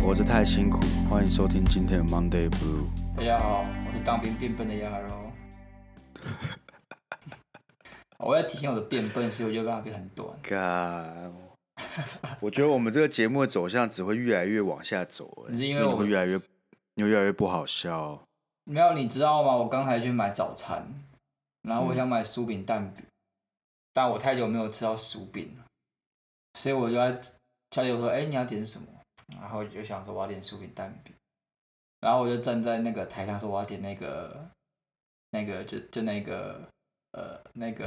活着太辛苦，欢迎收听今天的 Monday Blue。大家好，我是当兵变笨的亚柔。我要提醒我的变笨，所以我就让它变很短。God，我觉得我们这个节目的走向只会越来越往下走，是因为我会越来越，又越来越不好笑。没有，你知道吗？我刚才去买早餐，然后我想买薯饼蛋饼，嗯、但我太久没有吃到薯饼了，所以我就在小姐说：“哎，你要点什么？”然后就想说我要点薯饼蛋饼，然后我就站在那个台上说我要点那个，那个就就那个呃那个，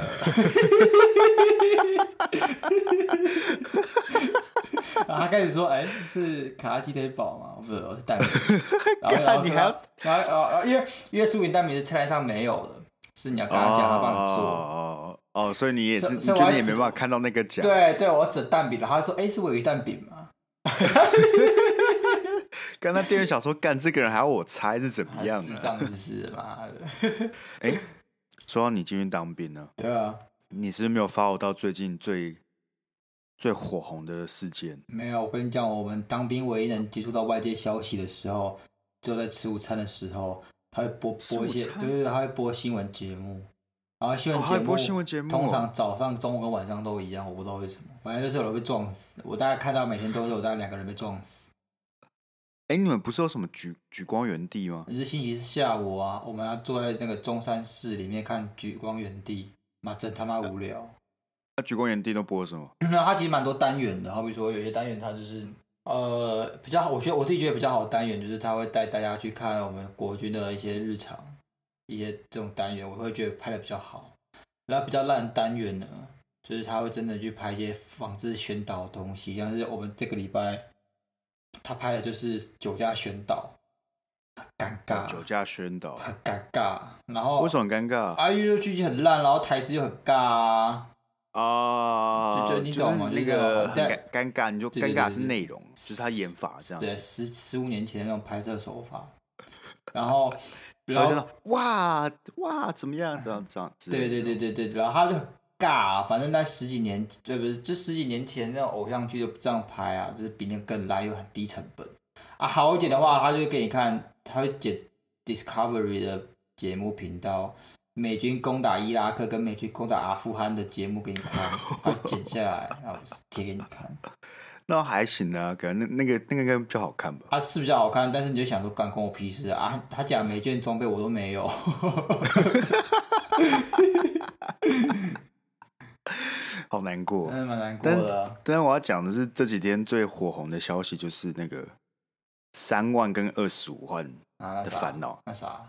然后他开始说哎是卡拉鸡腿堡吗？不是，我是蛋饼。然后然后你还要然后然后因为因为薯饼蛋饼是菜单上没有的，是你要跟他讲他帮你做哦哦，所以你也是你觉得你也没办法看到那个奖？对对，我整蛋饼，然后他说哎是我有一蛋饼吗？刚才店员想说，干这个人还要我猜是怎么样的？这样子是吗？哎、欸，说到你今天当兵呢？对啊，你是不是没有 follow 到最近最最火红的事件？没有，我跟你讲，我们当兵唯一能接触到外界消息的时候，就在吃午餐的时候，他会播播一些，对对对，他会播新闻节目。然后新闻节目，哦、播新闻节目通常早上、中午跟晚上都一样，我不知道为什么，反正就是有人被撞死。我大概看到每天都有大概两个人被撞死。哎，你们不是有什么举举光原地吗？你是星期四下午啊，我们要坐在那个中山市里面看举光原地，妈真他妈无聊。那举光原地都播什么？那它其实蛮多单元的，好比说有些单元它就是呃比较好，我觉得我自己觉得比较好的单元就是他会带大家去看我们国军的一些日常。一些这种单元，我会觉得拍的比较好。然后比较烂的单元呢，就是他会真的去拍一些防治宣导的东西，像是我们这个礼拜他拍的就是酒驾宣导，很尴尬。酒驾宣导很尴尬，然后为什么很尴尬？啊，因为剧情很烂，然后台词又很尬啊。啊，就就你懂吗？那个很尴尬，你就尴尬是内容，就是他演法这样子。对，十十五年前的那种拍摄手法，然后。然后哇哇怎么样？这样这样子。对对对对对，然后他就很尬啊，反正那十几年，对不是？就十几年前那种偶像剧就这样拍啊，就是比那个更烂又很低成本啊。好一点的话，他就给你看，他会剪 Discovery 的节目频道，美军攻打伊拉克跟美军攻打阿富汗的节目给你看，他剪下来然后贴给你看。那还行啊，可能那那个那个应该比较好看吧。他、啊、是比较好看，但是你就想说，干关我屁事啊！他讲每件装备我都没有，好难过，真的蛮难过的、啊。但但是我要讲的是这几天最火红的消息，就是那个三万跟二十五万的烦恼。啊、那啥？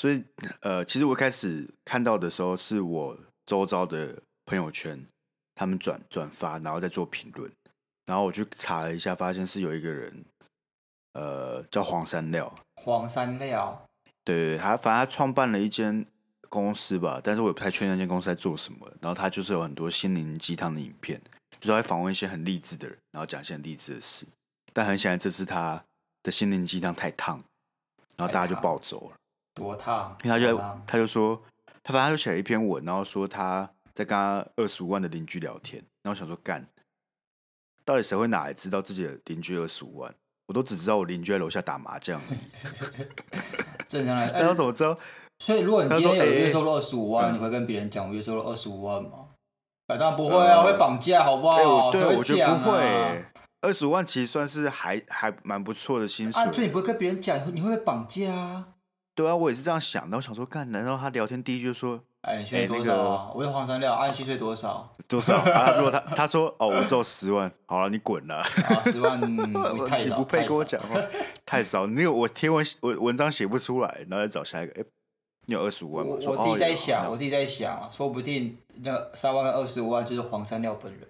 所以呃，其实我一开始看到的时候，是我周遭的朋友圈他们转转发，然后再做评论。然后我去查了一下，发现是有一个人，呃，叫黄山料。黄山料，对，他反正他创办了一间公司吧，但是我也不太确定那间公司在做什么。然后他就是有很多心灵鸡汤的影片，就是会访问一些很励志的人，然后讲一些很励志的事。但很显然，这次他的心灵鸡汤太烫，然后大家就暴走了。多烫？因为他就他就说，他反正他就写了一篇文，然后说他在跟他二十五万的邻居聊天，然后想说干。到底谁会哪来知道自己的邻居二十五万？我都只知道我邻居在楼下打麻将。正常来，大家怎么知道？所以如果你今天有月收入二十五万，欸、你会跟别人讲我月收入二十五万吗？当然不会啊，呃、会绑架好不好？对，啊、我觉得不会、欸。二十五万其实算是还还蛮不错的薪水。啊，所以你不会跟别人讲，你会被绑架啊？对啊，我也是这样想的。我想说，干，难道他聊天第一句就说？哎，你薪水多少？欸、我是黄山料，按薪水多少？多少？啊，如果他他说哦，我只有十万，好了，你滚了。十万 太，你不配跟我讲话，太少。那个我贴文我文章写不出来，然后再找下一个。哎，你有二十五万吗？我我自己在想，我自己在想，说不定那三万跟二十五万就是黄山料本人。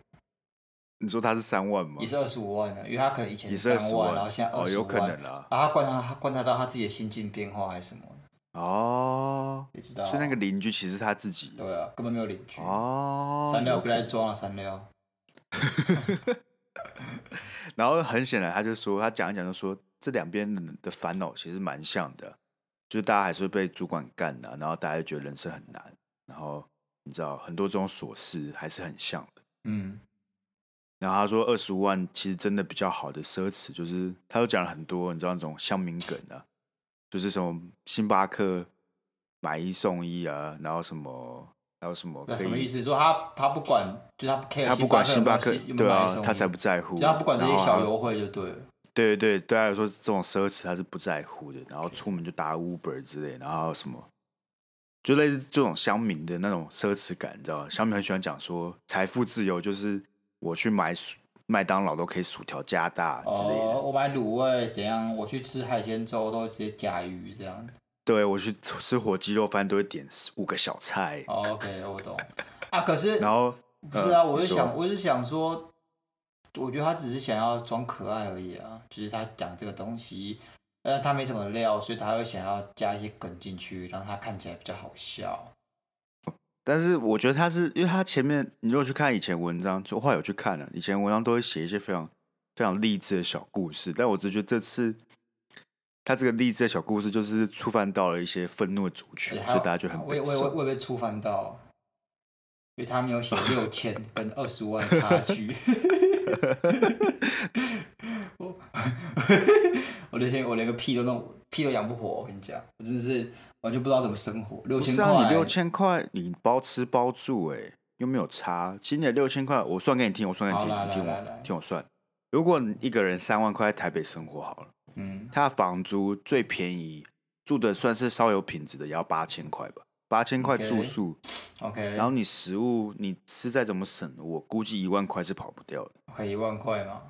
你说他是三万吗？也是二十五万的，因为他可能以前是三万，然后现在二十五万。哦，有可能啦。然后他观察他观察到他自己的心境变化还是什么？哦，你知道，所以那个邻居其实他自己，对啊，根本没有邻居哦，三料不来装了三料，然后很显然他就说，他讲一讲就说，这两边的烦恼其实蛮像的，就是大家还是会被主管干的，然后大家就觉得人生很难，然后你知道很多这种琐事还是很像的。嗯。然后他说二十五万其实真的比较好的奢侈，就是他又讲了很多你知道那种乡民梗啊，就是什么星巴克买一送一啊，然后什么还有什么可以？什么意思？说他他不管，就他不 care，他不管星巴克，对啊，他才不在乎，他不管这些小优惠就对了。对对对，对他来说这种奢侈他是不在乎的，然后出门就打 Uber 之类，然后什么，就类似这种乡民的那种奢侈感，你知道吗？乡民很喜欢讲说财富自由就是。我去买麦当劳都可以薯条加大之类的。哦，我买卤味怎样？我去吃海鲜粥都会直接加鱼这样。对，我去吃火鸡肉饭都会点五个小菜。哦，OK，我懂。啊，可是然后不是啊，我是想，我是想说，我觉得他只是想要装可爱而已啊，就是他讲这个东西，但是他没什么料，所以他会想要加一些梗进去，让他看起来比较好笑。但是我觉得他是，因为他前面你如果去看以前文章，就后来有去看了，以前文章都会写一些非常非常励志的小故事。但我只觉得这次他这个励志的小故事，就是触犯到了一些愤怒的族群，所以大家就很我也我也我也被触犯到，因为他没有写六千 跟二十万差距。我我那天我连个屁都弄屁都养不活，我跟你讲，我真的是。完全不知道怎么生活，六千块。是啊，你六千块，你包吃包住，哎，又没有差。其实你的六千块，我算给你听，我算给你听，你听我听我算。如果你一个人三万块在台北生活好了，嗯，他的房租最便宜，住的算是稍有品质的，也要八千块吧，八千块住宿，OK。然后你食物，你吃再怎么省，我估计一万块是跑不掉的。还一万块吗？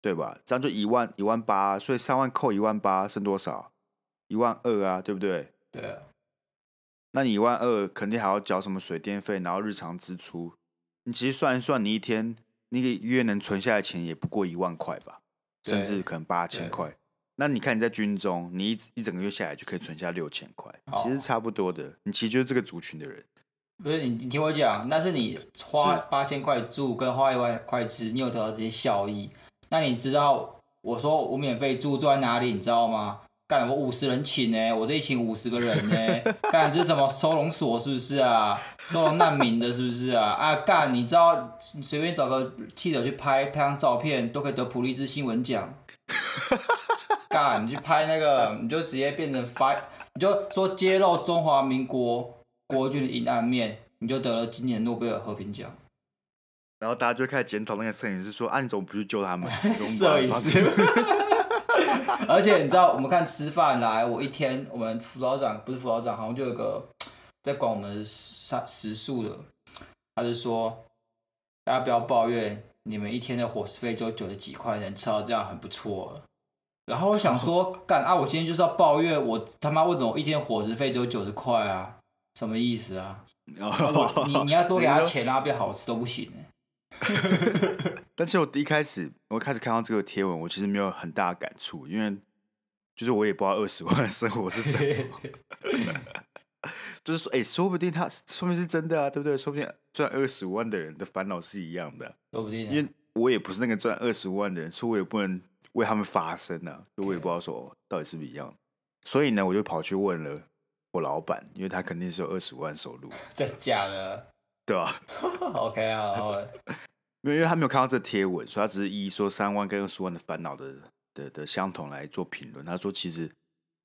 对吧？这样就一万一万八，所以三万扣一万八，剩多少？一万二啊，对不对？对啊，那你一万二肯定还要缴什么水电费，然后日常支出，你其实算一算，你一天你一个月能存下来的钱也不过一万块吧，甚至可能八千块。那你看你在军中，你一一整个月下来就可以存下六千块，其实差不多的。你其实就是这个族群的人。不是你，你听我讲，那是你花八千块住跟花一万块吃，你有得到这些效益。那你知道我说我免费住住在哪里，你知道吗？干我五十人请呢，我这一请五十个人呢。干这是什么收容所是不是啊？收容难民的是不是啊？啊干，你知道你随便找个记者去拍拍张照片都可以得普利兹新闻奖。干，你去拍那个，你就直接变成发，你就说揭露中华民国国军的阴暗面，你就得了今年诺贝尔和平奖。然后大家就开始检讨那个摄影师说：“啊，你怎么不去救他们？”摄影师。而且你知道，我们看吃饭来，我一天我们辅导长不是辅导长，好像就有个在管我们食食宿的，他就说大家不要抱怨，你们一天的伙食费就九十几块钱，吃到这样很不错了。然后我想说，干啊，我今天就是要抱怨，我他妈为什么一天伙食费只有九十块啊？什么意思啊？你你要多给他钱啊，变好吃都不行。但是我第一开始，我开始看到这个贴文，我其实没有很大的感触，因为就是我也不知道二十万的生活是什么。就是说，哎、欸，说不定他说明是真的啊，对不对？说不定赚二十五万的人的烦恼是一样的，说不定。因为我也不是那个赚二十五万的人，所以我也不能为他们发声啊，所以我也不知道说到底是不是一样。所以呢，我就跑去问了我老板，因为他肯定是有二十五万收入，真假的？对吧？OK 啊，好了。因为 因为他没有看到这贴文，所以他只是以说三万跟二十万的烦恼的的的相同来做评论。他说其实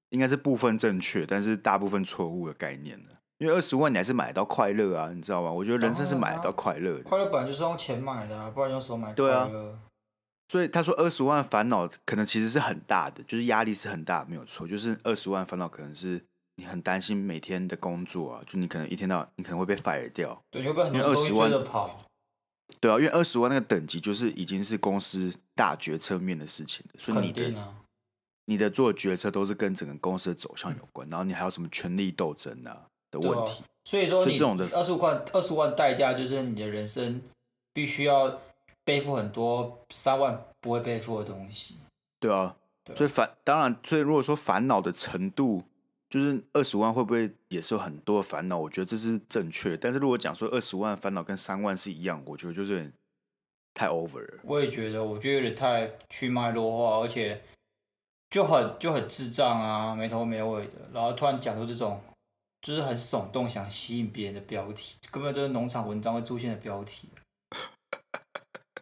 应该是部分正确，但是大部分错误的概念。因为二十万你还是买得到快乐啊，你知道吗？我觉得人生是买得到快乐的。快乐本来就是用钱买的，啊不然用手买快乐。对啊。所以他说二十万烦恼可能其实是很大的，就是压力是很大，没有错。就是二十万烦恼可能是你很担心每天的工作啊，就你可能一天到晚你可能会被 fire 掉。对，你会不会很多东西追着跑？对啊，因为二十万那个等级就是已经是公司大决策面的事情，所以你的、啊、你的做决策都是跟整个公司的走向有关，嗯、然后你还有什么权力斗争啊的问题。所以说，你这种的二十五万二十万代价就是你的人生必须要背负很多三万不会背负的东西。对啊，对啊，所以烦当然，所以如果说烦恼的程度。就是二十万会不会也是有很多烦恼？我觉得这是正确。但是如果讲说二十万烦恼跟三万是一样，我觉得就是有点太 over 了。我也觉得，我觉得有点太去脉络化，而且就很就很智障啊，没头没尾的。然后突然讲出这种就是很耸动，想吸引别人的标题，根本就是农场文章会出现的标题，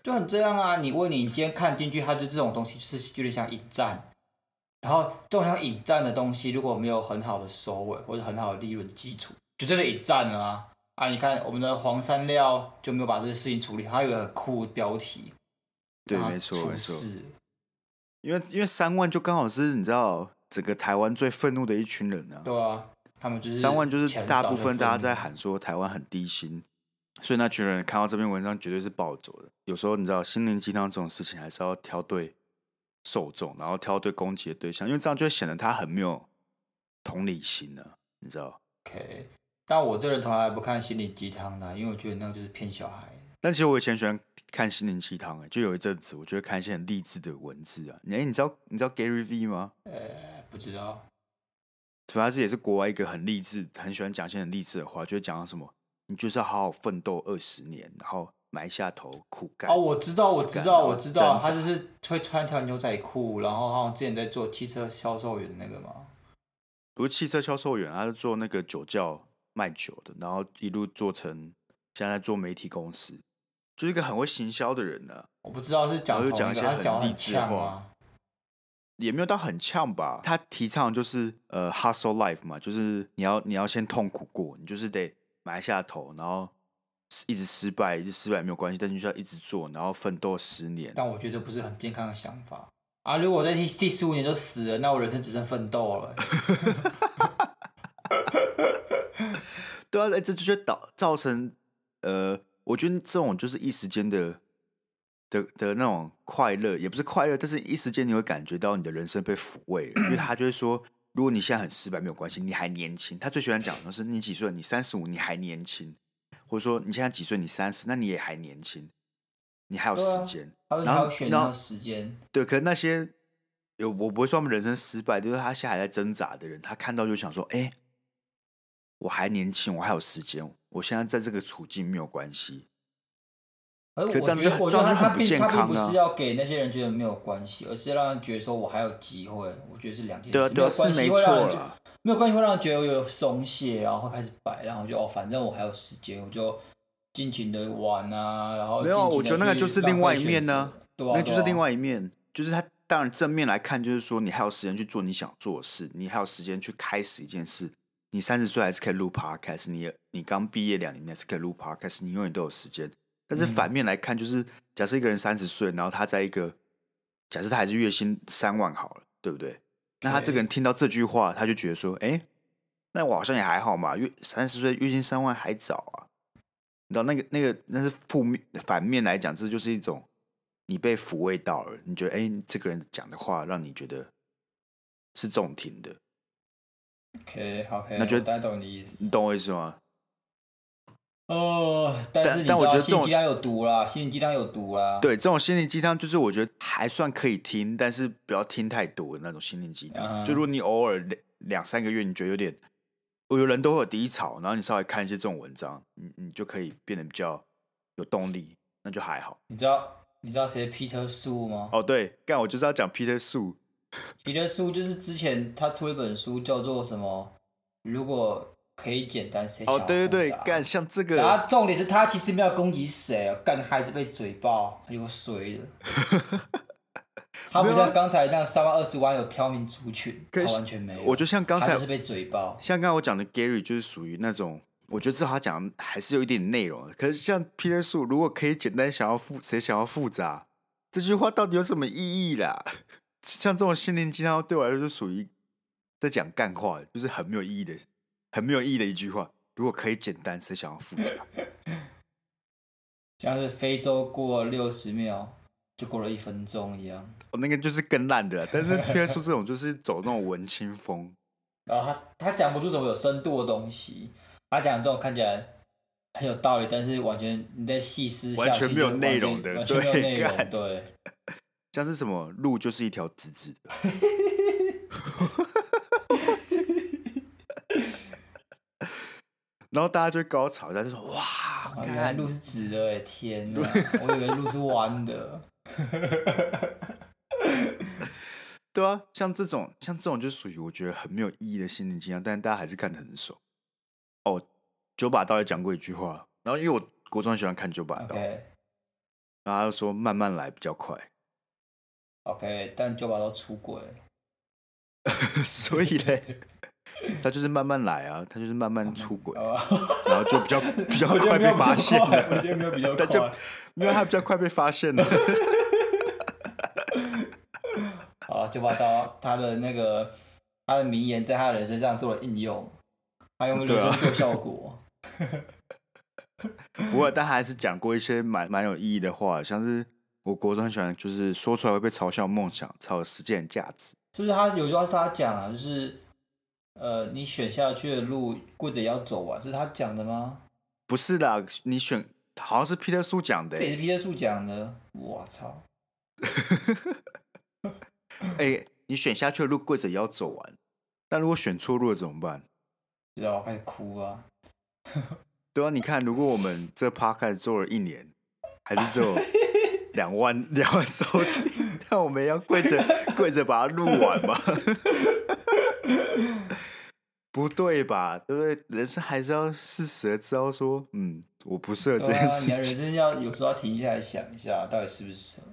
就很这样啊！你问你，今天看进去，它就这种东西，就是有点像引战。然后这种像引战的东西，如果没有很好的收尾或者很好的利润基础，就真的引战了啊！啊，你看我们的黄山料就没有把这些事情处理，还有个很酷的标题，对，没错没错。因为因为三万就刚好是你知道整个台湾最愤怒的一群人啊。对啊，他们就是三万就是大部分大家在喊说台湾很低薪，所以那群人看到这篇文章绝对是暴走的。有时候你知道心灵鸡汤这种事情还是要挑对受众，然后挑对攻击的对象，因为这样就会显得他很没有同理心呢、啊，你知道？OK，但我这人从来不看心灵鸡汤的，因为我觉得那个就是骗小孩。但其实我以前喜欢看心灵鸡汤，哎，就有一阵子，我觉得看一些很励志的文字啊。哎，你知道你知道 Gary V 吗？呃，不知道。主要是也是国外一个很励志，很喜欢讲一些很励志的话，就会讲什么，你就是要好好奋斗二十年，然后埋下头苦干。哦，我知道，我知道，我知道，他就是会穿条牛仔裤，然后好像之前在做汽车销售员那个嘛。不是汽车销售员，他是做那个酒窖卖酒的，然后一路做成现在在做媒体公司。就是一个很会行销的人呢、啊，我不知道是讲讲一些很励志的话，也没有到很呛吧。他提倡就是呃 hustle life 嘛，就是你要你要先痛苦过，你就是得埋下头，然后一直失败，一直失败没有关系，但是你就要一直做，然后奋斗十年。但我觉得不是很健康的想法啊！如果我在第第十五年就死了，那我人生只剩奋斗了。对啊，哎，这就导造成呃。我觉得这种就是一时间的的的那种快乐，也不是快乐，但是一时间你会感觉到你的人生被抚慰了，因为他就会说，如果你现在很失败没有关系，你还年轻。他最喜欢讲的是你几岁？你三十五，你还年轻，或者说你现在几岁？你三十，那你也还年轻，你还有时间。然后然后时间，对，可是那些有我不会说他们人生失败，就是他现在还在挣扎的人，他看到就想说，哎。我还年轻，我还有时间。我现在在这个处境没有关系。而我觉得，我觉得他并他并不是要给那些人觉得没有关系，而是让人觉得说我还有机会。我觉得是两件事。对啊，对啊，是没错啦。没有关系会让人觉得我有松懈，然后会开始摆，然后就哦，反正我还有时间，我就尽情的玩啊。然后没有，我觉得那个就是另外一面呢。对啊，那就是另外一面，就是他当然正面来看，就是说你还有时间去做你想做的事，你还有时间去开始一件事。你三十岁还是可以录 podcast，你你刚毕业两年还是可以录 podcast，你永远都有时间。但是反面来看，就是假设一个人三十岁，然后他在一个假设他还是月薪三万好了，对不对？那他这个人听到这句话，他就觉得说，哎，那我好像也还好嘛，月三十岁月薪三万还早啊。你知道那个那个那是负面反面来讲，这就是一种你被抚慰到了，你觉得哎，这个人讲的话让你觉得是中听的。OK，好，okay, 那就大家懂你意思，你懂我意思吗？哦，但是你知道，心灵鸡汤有毒啦，心灵鸡汤有毒啦。对，这种心灵鸡汤就是我觉得还算可以听，但是不要听太多的那种心灵鸡汤。Uh. 就如果你偶尔两两三个月，你觉得有点，我有人都会有低潮，然后你稍微看一些这种文章，你你就可以变得比较有动力，那就还好。你知道你知道谁 Peter Su 吗？哦，对，干我就是要讲 Peter Su。Peter Su 就是之前他出一本书叫做什么？如果可以简单，谁想？哦，对对对，干像这个。然后重点是他其实没有攻击谁，干孩子被嘴爆，有水的。他不像刚才那三万二十万有挑明族群，他完全没有。我觉得像刚才是被嘴爆，像刚才我讲的 Gary 就是属于那种，我觉得至少他讲还是有一点内容。可是像 Peter 苏，如果可以简单，想要复谁想要复杂？这句话到底有什么意义啦？像这种心灵鸡汤对我来说就属于在讲干话，就是很没有意义的、很没有意义的一句话。如果可以简单，谁想要复杂？像是非洲过六十秒就过了一分钟一样。我、哦、那个就是更烂的，但是偏说这种就是走那种文青风。然后他他讲不出什么有深度的东西，他讲这种看起来很有道理，但是完全你在细思完全没有内容的，完全没有内容，对。像是什么路就是一条直直的，然后大家就会高潮，大家就说哇，原来路是直的哎，天哪，我以为路是弯的。对啊，像这种像这种就属于我觉得很没有意义的心灵鸡汤，但是大家还是看得很爽。哦，九把刀也讲过一句话，然后因为我国中喜欢看九把刀.然后他就说慢慢来比较快。OK，但九把刀出轨，所以嘞，他就是慢慢来啊，他就是慢慢出轨，然后就比较 比较快被发现了。我觉得没有比较 快，就 没有他比较快被发现了。好，九把刀他的那个他的名言在他的人身上做了应用，他用人生做效果。不过，但他还是讲过一些蛮蛮有意义的话，像是我国中很喜欢，就是说出来会被嘲笑，梦想才有实践价值。是不是他有句话是他讲啊？就是呃，你选下去的路，跪着也要走完，是他讲的吗？不是的，你选好像是彼得苏讲的，这也是彼得苏讲的。我操！哎、欸，你选下去的路，跪着也要走完。但如果选错路了怎么办？知道，开始哭啊！对啊，你看，如果我们这 podcast 做了一年，还是只有 两万两万收听，那我们要跪着跪着把它录完吗？不对吧？对不对？人生还是要适时的知道说，嗯，我不适合这件事情。啊、你人生要有时候要停下来想一下，到底适不适合。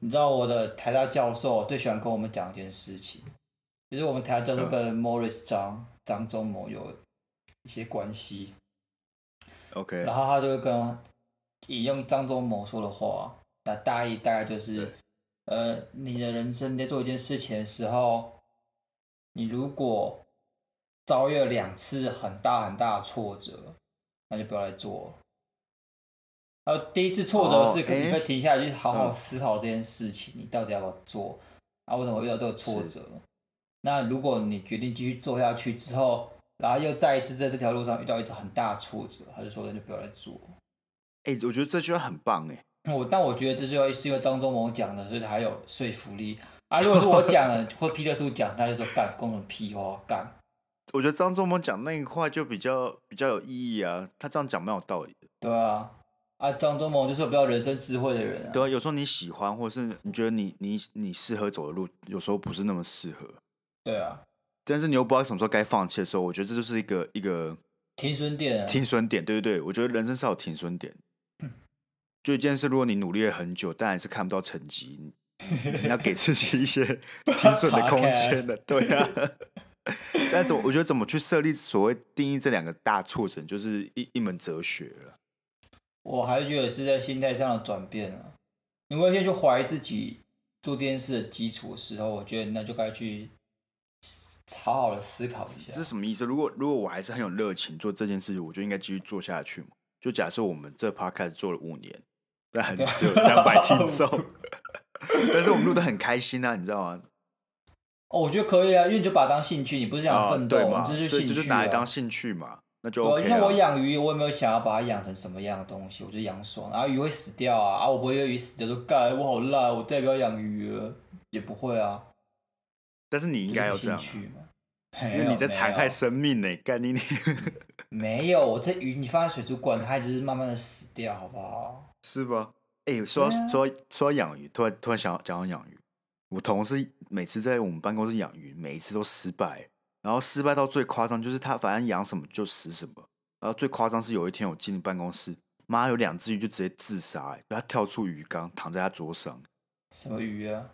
你知道我的台大教授最喜欢跟我们讲一件事情，就是我们台大教授跟 Morris 张张忠谋有一些关系。OK，然后他就会跟引用张忠谋说的话，那大意大概就是，呃，你的人生在做一件事情的时候，你如果遭遇了两次很大很大的挫折，那就不要来做。第一次挫折是可以，你可以停下来去好好思考这件事情，你到底要不要做？啊，为什么会遇到这个挫折？那如果你决定继续做下去之后，然后又再一次在这条路上遇到一次很大的挫折，他就说那就不要来做。哎、欸，我觉得这句话很棒哎。我但我觉得这句话是因为张忠谋讲的，所以他还有说服力啊。如果是我讲的，或彼得苏讲，他就说干，讲什么屁话干。我觉得张忠谋讲那个话就比较比较有意义啊，他这样讲蛮有道理的。对啊，啊，张忠谋就是比较人生智慧的人啊。对啊，有时候你喜欢，或是你觉得你你你适合走的路，有时候不是那么适合。对啊。但是你又不知道什么时候该放弃的时候，我觉得这就是一个一个停损点、啊。停损点，对对对，我觉得人生是有停损点。就一件事，如果你努力了很久，但还是看不到成绩，你要给自己一些 停损的空间的，对啊。但怎么？我觉得怎么去设立所谓定义这两个大挫折，就是一一门哲学了。我还是觉得是在心态上的转变啊。你会先去怀疑自己做这件事的基础的时候，我觉得那就该去。好好的思考一下，这是什么意思？如果如果我还是很有热情做这件事情，我就应该继续做下去嘛。就假设我们这 podcast 做了五年，但还是只有两百听众，但是我们录的很开心啊，你知道吗？哦，我觉得可以啊，因为你就把它当兴趣，你不是想奋斗，哦、对嘛？所以就是拿来当兴趣嘛，那就 OK。因为我养鱼，我也没有想要把它养成什么样的东西，我就养爽。然后鱼会死掉啊，啊，我不会因为鱼死掉就干，我好烂，我再也不要养鱼了，也不会啊。但是你应该要这样，因为你在残害生命呢，干你你。没有，我这鱼你放在水族馆，它就是慢慢的死掉，好不好？是吧？哎、欸，说说说到养鱼，突然突然想讲到养鱼，我同事每次在我们办公室养鱼，每一次都失败，然后失败到最夸张就是他反正养什么就死什么，然后最夸张是有一天我进办公室，妈有两只鱼就直接自杀，他跳出鱼缸躺在他桌上。什么鱼啊？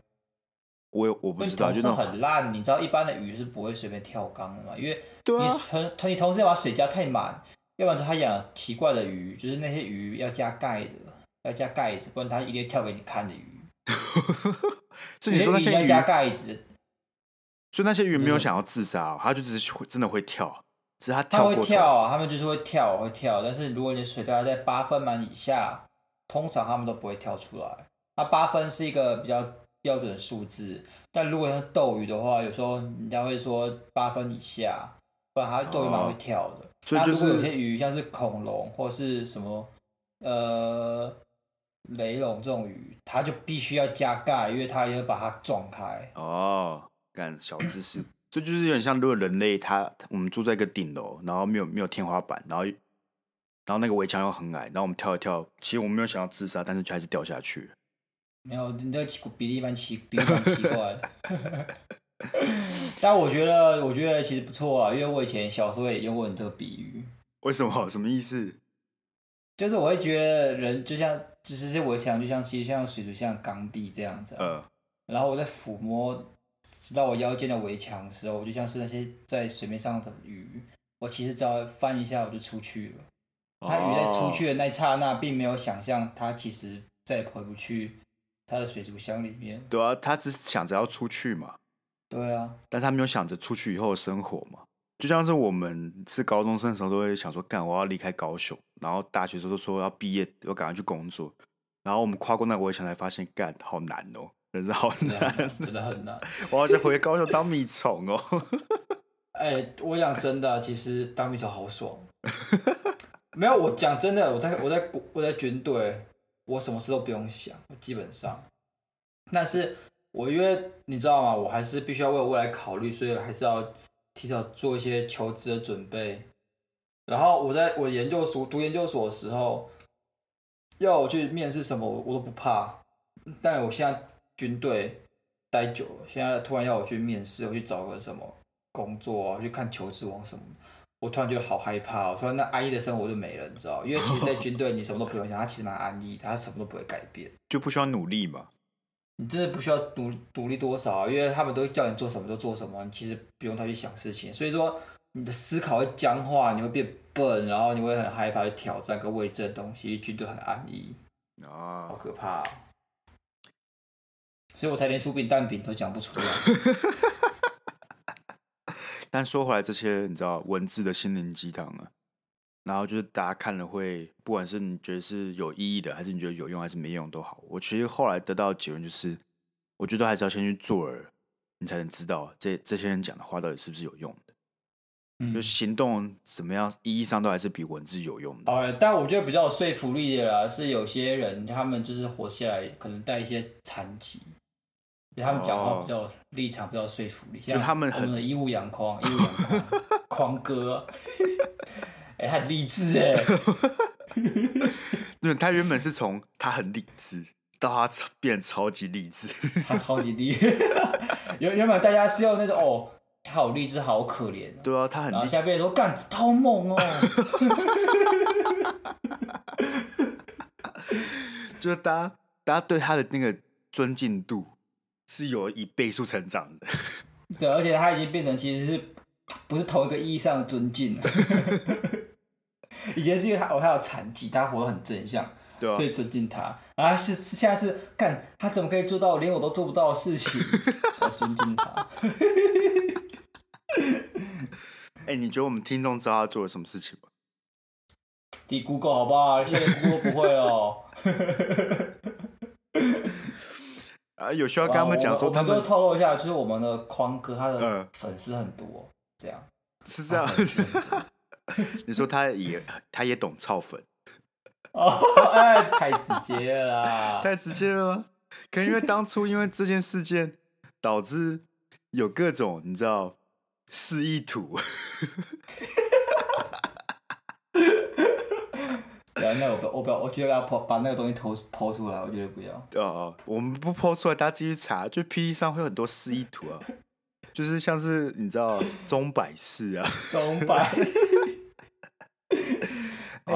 我我不知道，就是很烂。你知道一般的鱼是不会随便跳缸的嘛？因为你同你同时要把水加太满，要不然他养奇怪的鱼，就是那些鱼要加钙的，要加盖子，不然它一定跳给你看的鱼。所以你说那些鱼要加盖子，所以那些鱼没有想要自杀，它就只是会真的会跳，只是他跳他会跳啊，他们就是会跳会跳，但是如果你水大概在八分满以下，通常它们都不会跳出来。那八分是一个比较。标准数字，但如果像斗鱼的话，有时候人家会说八分以下，不然它斗鱼蛮会跳的。所以就是有些鱼，像是恐龙或是什么呃雷龙这种鱼，它就必须要加盖，因为它要把它撞开。哦，干小知识，这就是有点像，如果人类他我们住在一个顶楼，然后没有没有天花板，然后然后那个围墙又很矮，然后我们跳一跳，其实我们没有想要自杀，但是却还是掉下去。没有，你这个比例蛮奇，比例蛮奇怪。但我觉得，我觉得其实不错啊，因为我以前小时候也用过你这个比喻。为什么？什么意思？就是我会觉得人就像，就是我想就像其实像水族像钢壁这样子，呃，然后我在抚摸直到我腰间的围墙的时候，我就像是那些在水面上的鱼，我其实只要翻一下我就出去了。他鱼在出去的那一刹那，并没有想象他其实再也回不去他的水族箱里面。对啊，他只是想着要出去嘛。对啊，但他没有想着出去以后的生活嘛。就像是我们是高中生的时候，都会想说，干我要离开高雄，然后大学时候都说要毕业，要赶快去工作。然后我们跨过那个围墙，才发现，干好难哦，人生好难，真的很难。我好想回高雄当米虫哦。哎、欸，我讲真的，其实当米虫好爽。没有，我讲真的，我在我在我在军队，我什么事都不用想，基本上。但是，我因为你知道吗？我还是必须要为未来考虑，所以还是要提早做一些求职的准备。然后我在我研究所读研究所的时候，要我去面试什么，我我都不怕。但我现在军队待久了，现在突然要我去面试，我去找个什么工作啊，去看求职网什么。我突然觉得好害怕，我突然那安逸的生活就没了，你知道？因为其实，在军队你什么都不用想，他其实蛮安逸，他什么都不会改变，就不需要努力嘛。你真的不需要努努力多少，因为他们都叫你做什么就做什么，你其实不用太去想事情。所以说，你的思考会僵化，你会变笨，然后你会很害怕去挑战跟未知的东西。军队很安逸啊，好可怕，所以我才连薯饼蛋饼都讲不出来。但说回来，这些你知道文字的心灵鸡汤啊，然后就是大家看了会，不管是你觉得是有意义的，还是你觉得有用，还是没用都好。我其实后来得到的结论就是，我觉得还是要先去做了，你才能知道这这些人讲的话到底是不是有用的。嗯，就行动怎么样，意义上都还是比文字有用的。哦，但我觉得比较有说服力的啦，是有些人他们就是活下来，可能带一些残疾。他们讲话比较立场比较说服力，就他们很的义务阳光，义务阳光，狂哥，哎、欸，很励志哎。对，他原本是从他很励志到他变超级励志，他超级励志。原原本大家是用那种哦，他好励志，好可怜。对啊，他很。然后现在变成说干，他好猛哦。就是大家，大家对他的那个尊敬度。是有以倍数成长的，对，而且他已经变成其实是不是同一个意义上的尊敬了。以前是因为他哦，他有残疾，他活得很正向，对、啊，所以尊敬他。然后是现在是干他怎么可以做到连我都做不到的事情，要尊敬他。哎、欸，你觉得我们听众知道他做了什么事情吗？提 Google 好不好？现在 Google 不会哦。啊，有需要跟他们讲说，他们就透露一下，就是我们的匡哥，他的粉丝很多，嗯、这样是这样。你说他也他也懂操粉 哦，哎，太直接了啦，太直接了？可能因为当初因为这件事件导致有各种你知道示意图。那我不，我不要，我觉得要抛把那个东西投抛出来，我觉得不要。哦，我们不抛出来，大家继续查。就 P E 上会有很多示意图啊，就是像是你知道钟摆式啊，钟摆。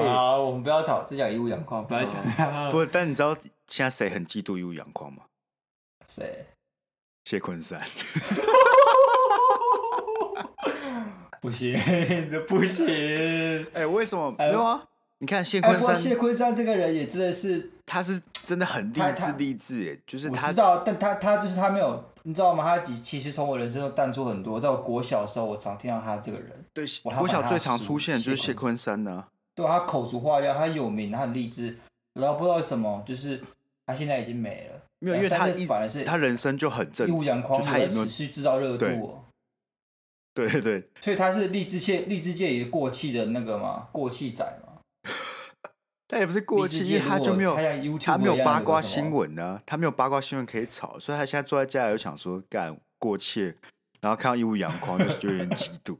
好，我们不要讨，只讲义乌阳光，不要讲。不，但你知道现在谁很嫉妒义乌阳光吗？谁？谢坤山。不行，这不行。哎，为什么？没有啊。你看谢坤山，谢坤山这个人也真的是，他是真的很励志励志哎，就是他知道，但他他就是他没有，你知道吗？他其实从我人生中淡出很多。在我国小的时候，我常听到他这个人，对，国小最常出现的就是谢坤山呢、啊。对，他口足画家，他有名，他很励志，然后不知道什么，就是他现在已经没了。没有，因为他一反而是他人生就很正，义无阳光，他也持续制造热度。对对对，所以他是励志界励志界里过气的那个嘛，过气仔嘛。他也不是过气，因为他就没有他没有八卦新闻呢、啊，他没有八卦新闻可以炒，所以他现在坐在家里就想说干过气，然后看到义务阳光就就有点嫉妒。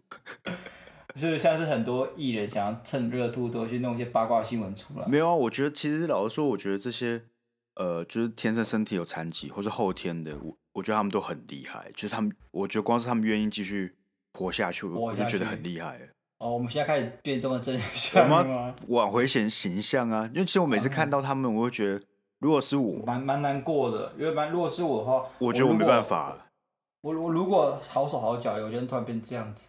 是像是很多艺人想要趁热度多去弄一些八卦新闻出来。没有啊，我觉得其实老实说，我觉得这些呃，就是天生身体有残疾或是后天的，我我觉得他们都很厉害。就是他们，我觉得光是他们愿意继续活下去，我就觉得很厉害。哦，我们现在开始变这么真相吗？我们挽回形形象啊，因为其实我每次看到他们，我会觉得，如果是我，蛮蛮难过的。因为蛮，如果是我的话，我觉得我没办法。我我如果好手好脚，有人突然变这样子，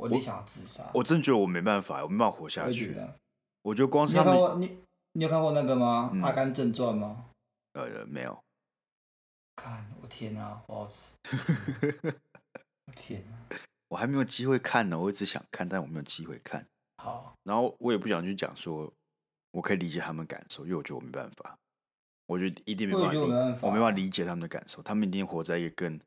我一定想要自杀。我真的觉得我没办法，我没办法活下去。我觉得光是他们，你你有看过那个吗？嗯《阿甘正传》吗？呃，没有。看，我天哪，我要死！我天哪！我还没有机会看呢，我一直想看，但我没有机会看。好，然后我也不想去讲说，我可以理解他们感受，因为我觉得我没办法。我觉得一定没办法，我没办法，我没办法理解他们的感受。他们一定活在一个更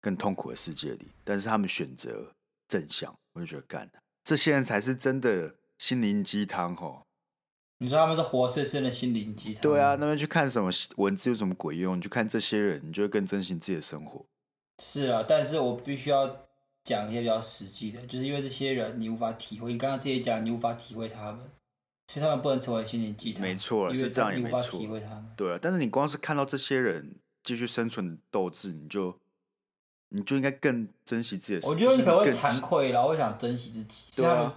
更痛苦的世界里，但是他们选择正向，我就觉得干，这些人才是真的心灵鸡汤吼。你说他们是活生生的心灵鸡汤？对啊，那边去看什么文字有什么鬼用？你去看这些人，你就会更珍惜自己的生活。是啊，但是我必须要。讲一些比较实际的，就是因为这些人你无法体会，你刚刚自己讲你无法体会他们，所以他们不能成为心灵鸡汤。没错，是这样也没错。你无法体会他们。对啊，但是你光是看到这些人继续生存斗志，你就你就应该更珍惜自己的。我觉得你可能会惭愧，然后会想珍惜自己。对啊，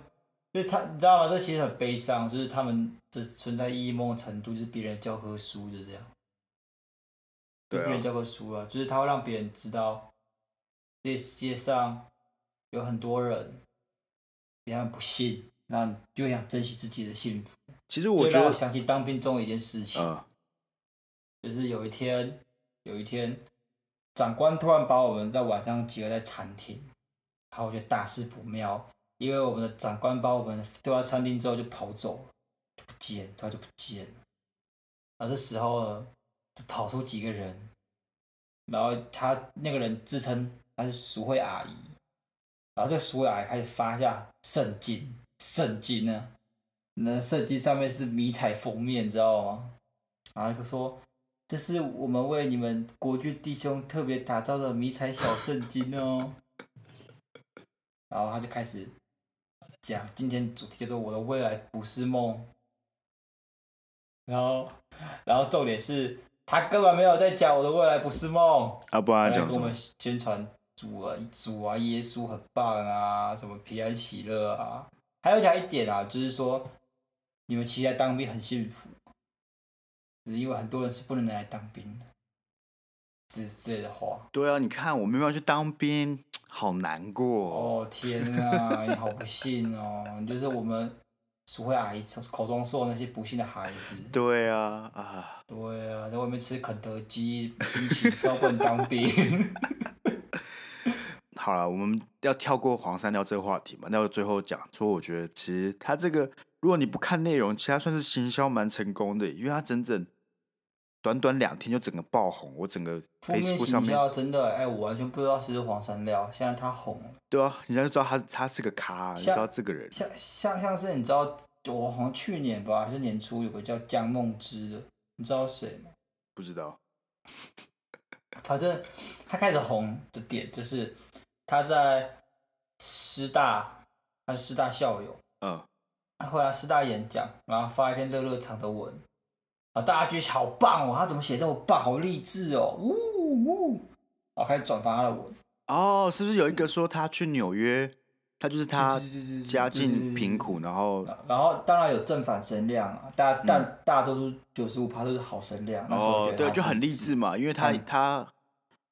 因为他你知道吗？这其实很悲伤，就是他们的存在意义某种程度就是别人教科书，就这样。对别人教科书啊，就是他会让别人知道，这世界上。有很多人比他们不信，那你就想珍惜自己的幸福。其实我觉得，我想起当兵中的一件事情，呃、就是有一天，有一天，长官突然把我们在晚上集合在餐厅，然后我觉得大事不妙，因为我们的长官把我们丢到餐厅之后就跑走，就不见，他就不见了。然后这时候呢，就跑出几个人，然后他那个人自称他是淑慧阿姨。然后这个书啊，开始发下圣经，圣经呢，那圣经上面是迷彩封面，你知道吗？然后就说，这是我们为你们国军弟兄特别打造的迷彩小圣经哦。然后他就开始讲，今天主题叫做我的未来不是梦。然后，然后重点是他根本没有在讲我的未来不是梦，啊，不然他讲什么？跟我们宣传。主啊，主啊，耶稣很棒啊，什么平安喜乐啊，还有讲一点啊，就是说你们其实当兵很幸福，因为很多人是不能来当兵的，之之类的话。对啊，你看我没办法去当兵，好难过。哦天啊，你好不幸哦，你就是我们淑慧阿姨口中说的那些不幸的孩子。对啊，啊。对啊，在外面吃肯德基，心情超不能当兵。好了，我们要跳过黄山料这个话题嘛？那我最后讲说，我觉得其实他这个，如果你不看内容，其实他算是行销蛮成功的，因为他整整短短两天就整个爆红，我整个 Facebook 上面真的，哎、欸，我完全不知道是黄山料，现在他红了。对啊，你现在就知道他他是个咖，你知道这个人。像像像是你知道，我好像去年吧，还是年初有个叫江梦之的，你知道谁吗？不知道。反正他开始红的点就是。他在师大，他是师大校友。嗯。后来师大演讲，然后发一篇乐乐场的文，啊，大家觉得好棒哦，他怎么写这么棒，好励志哦，呜呜，然后开始转发他的文。哦，是不是有一个说他去纽约，他就是他家境贫苦，然后然后当然有正反声量啊，大家但大多数九十五趴都是好声量。哦，对，就很励志嘛，因为他他。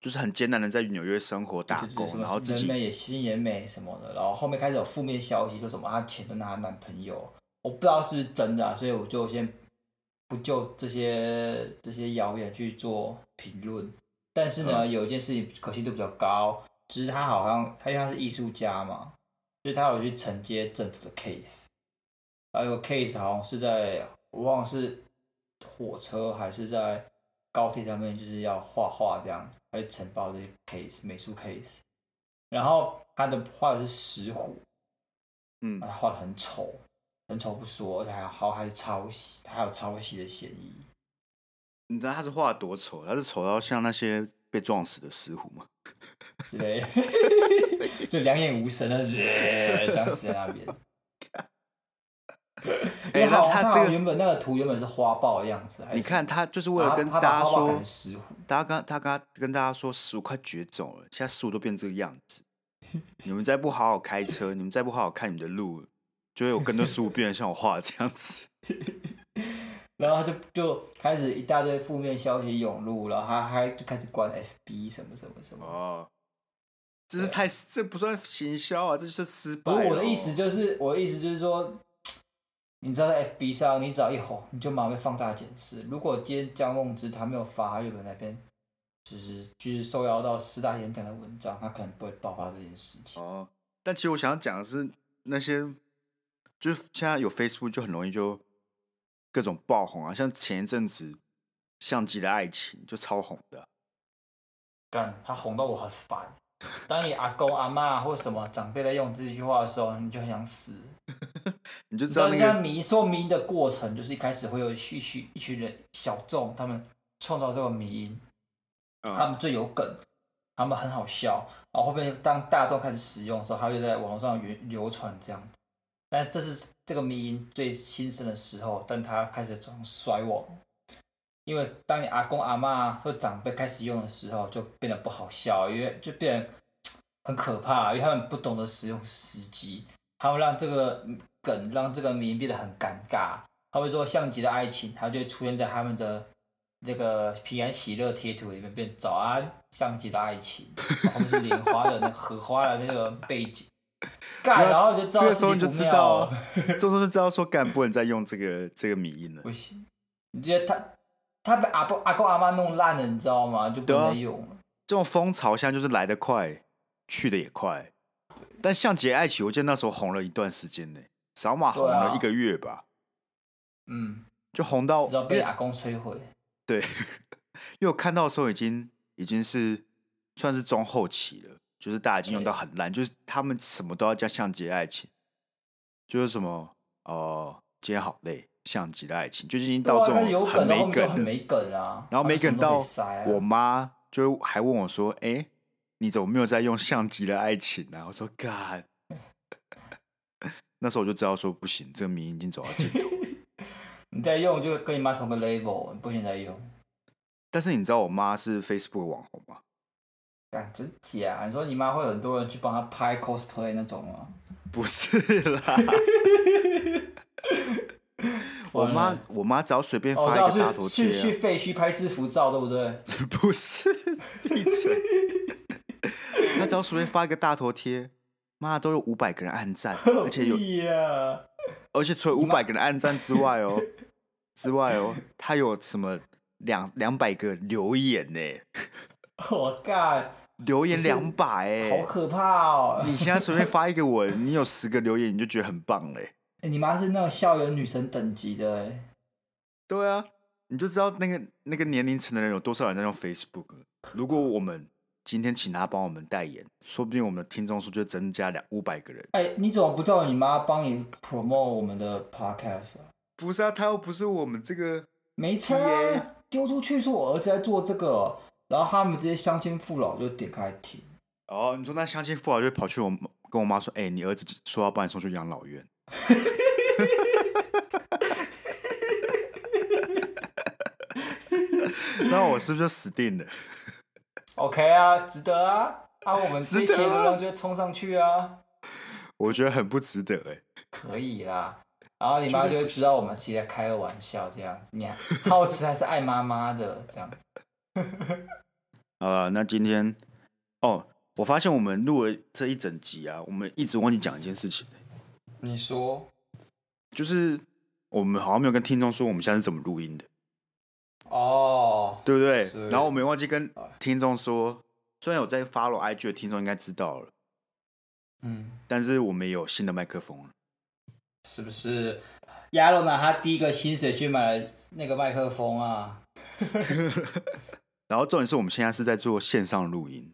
就是很艰难的在纽约生活打工，然后自己人美也心也美什么的，然后后面开始有负面消息，说什么他钱都拿她男朋友，我不知道是不是真的啊，所以我就先不就这些这些谣言去做评论。但是呢，嗯、有一件事情可信度比较高，就是他好像他因为他是艺术家嘛，所以他有去承接政府的 case，还有 case 好像是在我忘了是火车还是在高铁上面，就是要画画这样子。会承包这些 case 美术 case，然后他的画的是石虎，嗯，他画的很丑，很丑不说，而且还好还是抄袭，还有抄袭的嫌疑。你知道他是画的多丑？他是丑到像那些被撞死的石虎吗？之类，就两眼无神的，这样死在那边。哎、欸，那他这个原本那个图原本是花豹的样子，你看他就是为了跟大家说，大家跟他跟他跟大家说，石虎快绝种了，现在石虎都变这个样子。你们再不好好开车，你们再不好好看你们的路，就会有更多十五变人像我画的这样子。然后他就就开始一大堆负面消息涌入，然后他还就开始关 FB 什么什么什么。哦，这是太这不算行销啊，这就是失败。不是我的意思，就是我的意思就是说，你知道在 FB 上，你只要一红，你就马上被放大检视。如果今天江梦之他没有发日本那边，就是就是受邀到四大演讲的文章，他可能不会爆发这件事情。哦，但其实我想要讲的是，那些就是现在有 Facebook 就很容易就。各种爆红啊，像前一阵子《相机的爱情》就超红的，啊，干他红到我很烦。当你阿公阿妈或什么长辈在用这句话的时候，你就很想死。你就知道那个迷说迷的过程，就是一开始会有一群一群人小众，他们创造这个迷因，嗯，他们最有梗，他们很好笑，然后后面当大众开始使用的时候，他就在网络上流流传这样。但这是这个迷因最兴盛的时候，但他开始走衰亡，因为当你阿公阿妈或长辈开始用的时候，就变得不好笑，因为就变很可怕，因为他们不懂得使用时机，他们让这个梗让这个迷因变得很尴尬。他会说像极了爱情，他就会出现在他们的这个平安喜乐贴图里面，变早安像极了爱情，然后是莲花的 荷花的那个背景。干，然后就知道，这个时候你就知道，这时候就知道说干不能再用这个这个迷因了。不行，你觉得他他被阿公阿公阿妈弄烂了，你知道吗？就不能用了。这种风潮现在就是来得快，去的也快。但像杰爱奇，我记得那时候红了一段时间呢，扫码红了一个月吧。嗯，就红到被阿公摧毁。对，因为我看到的时候已经已经是算是中后期了。就是大家已经用到很烂，就是他们什么都要叫像极了爱情，就是什么哦、呃，今天好累，像极了爱情，就是已经到这种很没梗很没梗啊。然后没梗到我妈就还问我说：“哎、欸，你怎么没有在用像极了爱情呢、啊？”我说：“干。”那时候我就知道说不行，这个名已经走到尽头。你在用就跟你妈同个 level，你不行再用。但是你知道我妈是 Facebook 网红吗？真假？你说你妈会有很多人去帮她拍 cosplay 那种吗？不是啦，我妈我妈只要随便发一个大头贴、啊，去去废墟拍制服照，对不对？不是，闭嘴！她只要随便发一个大头贴，妈都有五百个人按赞，而且有，而且除了五百个人按赞之外哦，之外哦，她有什么两两百个留言呢？我干！留言两百哎，好可怕哦！你现在随便发一个文，你有十个留言，你就觉得很棒嘞。哎、欸，你妈是那种校园女神等级的哎。对啊，你就知道那个那个年龄层的人有多少人在用 Facebook。如果我们今天请她帮我们代言，说不定我们的听众数就增加两五百个人。哎、欸，你怎么不叫你妈帮你 promote 我们的 podcast 啊？不是啊，她又不是我们这个，没差、啊，丢出去是我儿子在做这个。然后他们这些乡亲父老就点开听。哦，你说那乡亲父老就跑去我跟我妈说：“哎、欸，你儿子说要把你送去养老院。”那我是不是就死定了？OK 啊，值得啊！啊，我们这些流量就会冲上去啊！我觉得很不值得哎。可以啦，然后你妈就会知道我们其实在开个玩笑，这样你看，皓慈还是爱妈妈的这样。呃，那今天哦，我发现我们录了这一整集啊，我们一直忘记讲一件事情。你说，就是我们好像没有跟听众说我们现在是怎么录音的。哦，对不对？然后我们忘记跟听众说，虽然有在 follow IG 的听众应该知道了，嗯，但是我们有新的麦克风了，是不是？亚龙拿他第一个薪水去买了那个麦克风啊。然后重点是我们现在是在做线上录音。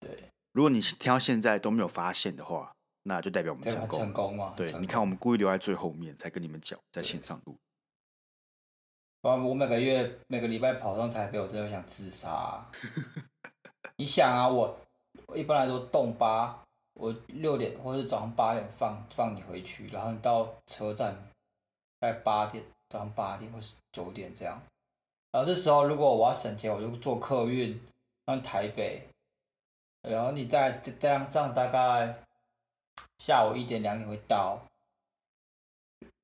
对，如果你听到现在都没有发现的话，那就代表我们成功。成功嘛？对，你看我们故意留在最后面才跟你们讲，在线上录。我我每个月每个礼拜跑上台北，我真的想自杀啊。你想啊，我我一般来说动八，我六点或者是早上八点放放你回去，然后你到车站大概八点，早上八点或是九点这样。然后这时候，如果我要省钱，我就坐客运上台北，然后你再这样这样大概下午一点两点会到，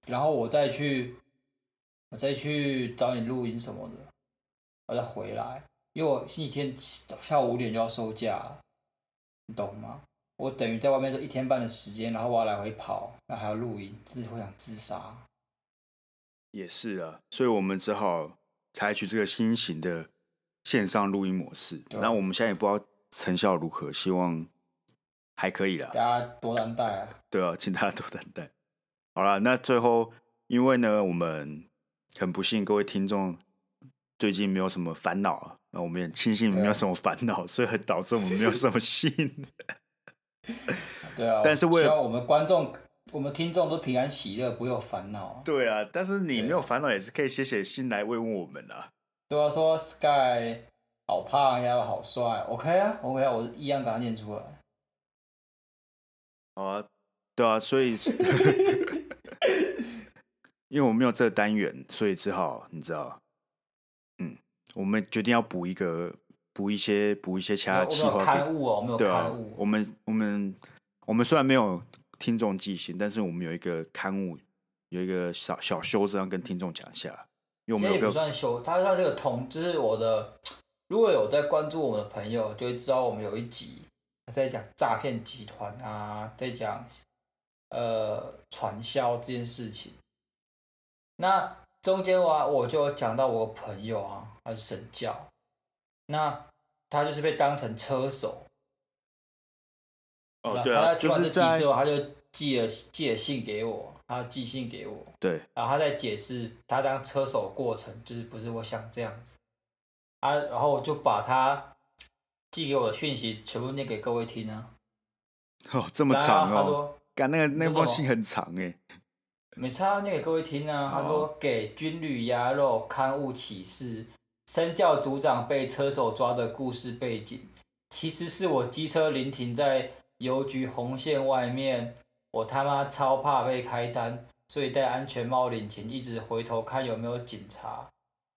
然后我再去我再去找你录音什么的，我再回来，因为我星期天下午五点就要收假，你懂吗？我等于在外面这一天半的时间，然后我要来回跑，那还要录音，真是会想自杀。也是啊，所以我们只好采取这个新型的线上录音模式。那我们现在也不知道成效如何，希望还可以啦。大家多担待啊！对啊，请大家多担待。好了，那最后因为呢，我们很不幸各位听众最近没有什么烦恼啊，那我们也庆幸没有什么烦恼，所以导致我们没有什么信。对啊，但是为了我们观众。我们听众都平安喜乐，不会有烦恼。对啊，但是你没有烦恼也是可以写写信来慰问我们啊。对啊，说 Sky 好胖呀，好帅，OK 啊，OK 啊，我一样给他念出来。好啊，对啊，所以 因为我们没有这个单元，所以只好你知道，嗯，我们决定要补一个，补一些，补一些其他企划。刊物哦，没有刊物。我们我们我们虽然没有。听众寄信，但是我们有一个刊物，有一个小小修正，要跟听众讲一下。因为我们有个也不算修，他他这个同，就是我的，如果有在关注我们的朋友，就会知道我们有一集在讲诈骗集团啊，在讲呃传销这件事情。那中间啊，我就讲到我朋友啊，他是神教，那他就是被当成车手。哦，对啊，他在完这集之后，他就寄了寄了信给我，他寄信给我。对，然后他在解释他当车手的过程，就是不是我想这样子。啊，然后我就把他寄给我的讯息全部念给各位听啊。哦，这么长哦。他说，干那个那封信很长哎。没差，念给各位听啊。他说，给军旅鸭肉刊物启事，身教组长被车手抓的故事背景，其实是我机车临停在。邮局红线外面，我他妈超怕被开单，所以戴安全帽领钱，一直回头看有没有警察。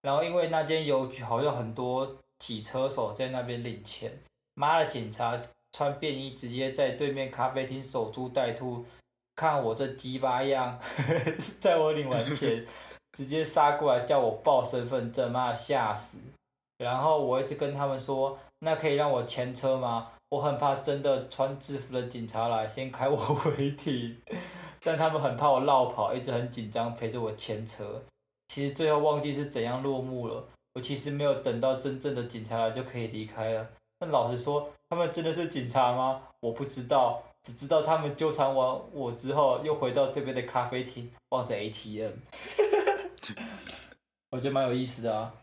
然后因为那间邮局好像很多骑车手在那边领钱，妈的，警察穿便衣直接在对面咖啡厅守株待兔，看我这鸡巴样，在我领完钱，直接杀过来叫我报身份证，妈的吓死。然后我一直跟他们说，那可以让我牵车吗？我很怕真的穿制服的警察来先开我违停，但他们很怕我落跑，一直很紧张陪着我前车。其实最后忘记是怎样落幕了。我其实没有等到真正的警察来就可以离开了。但老实说，他们真的是警察吗？我不知道，只知道他们纠缠完我之后，又回到对面的咖啡厅望着 ATM。我觉得蛮有意思的啊。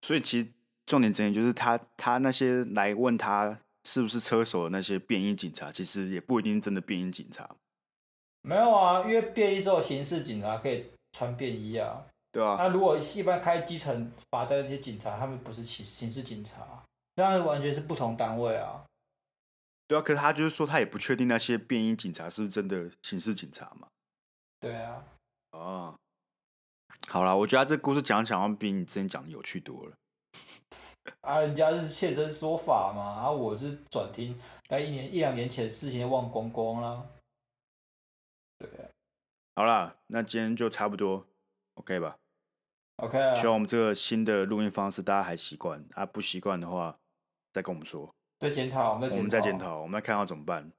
所以其实重点之一就是他他那些来问他。是不是车手的那些便衣警察，其实也不一定真的便衣警察。没有啊，因为便衣之后，刑事警察可以穿便衣啊。对啊。那如果一般开基层罚单的那些警察，他们不是刑刑事警察，那完全是不同单位啊。对啊，可是他就是说，他也不确定那些便衣警察是不是真的刑事警察嘛。对啊。哦。好了，我觉得他这故事讲讲，比你之前讲的有趣多了。啊，人家是现身说法嘛，啊，我是转听，但一年一两年前的事情忘光光啦。对，好啦，那今天就差不多，OK 吧？OK 啊。希望我们这个新的录音方式大家还习惯，啊，不习惯的话再跟我们说。再检讨，我们再检讨，我们再看要怎么办。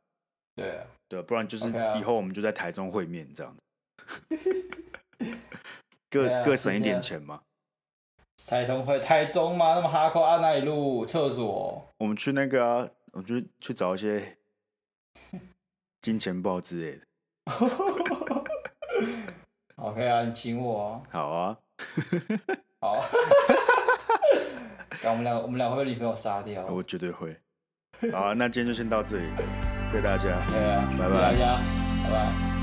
对啊，对，不然就是以后我们就在台中会面这样子，各各省一点钱嘛。台中会台中吗？那么哈扣啊？那里路厕所？我们去那个啊，我就去去找一些金钱豹之类的。OK 啊，你请我。好啊。好。那我们俩，我们俩会被女朋友杀掉？我绝对会。好啊，那今天就先到这里，谢谢大家。对啊，拜拜。大家，拜拜。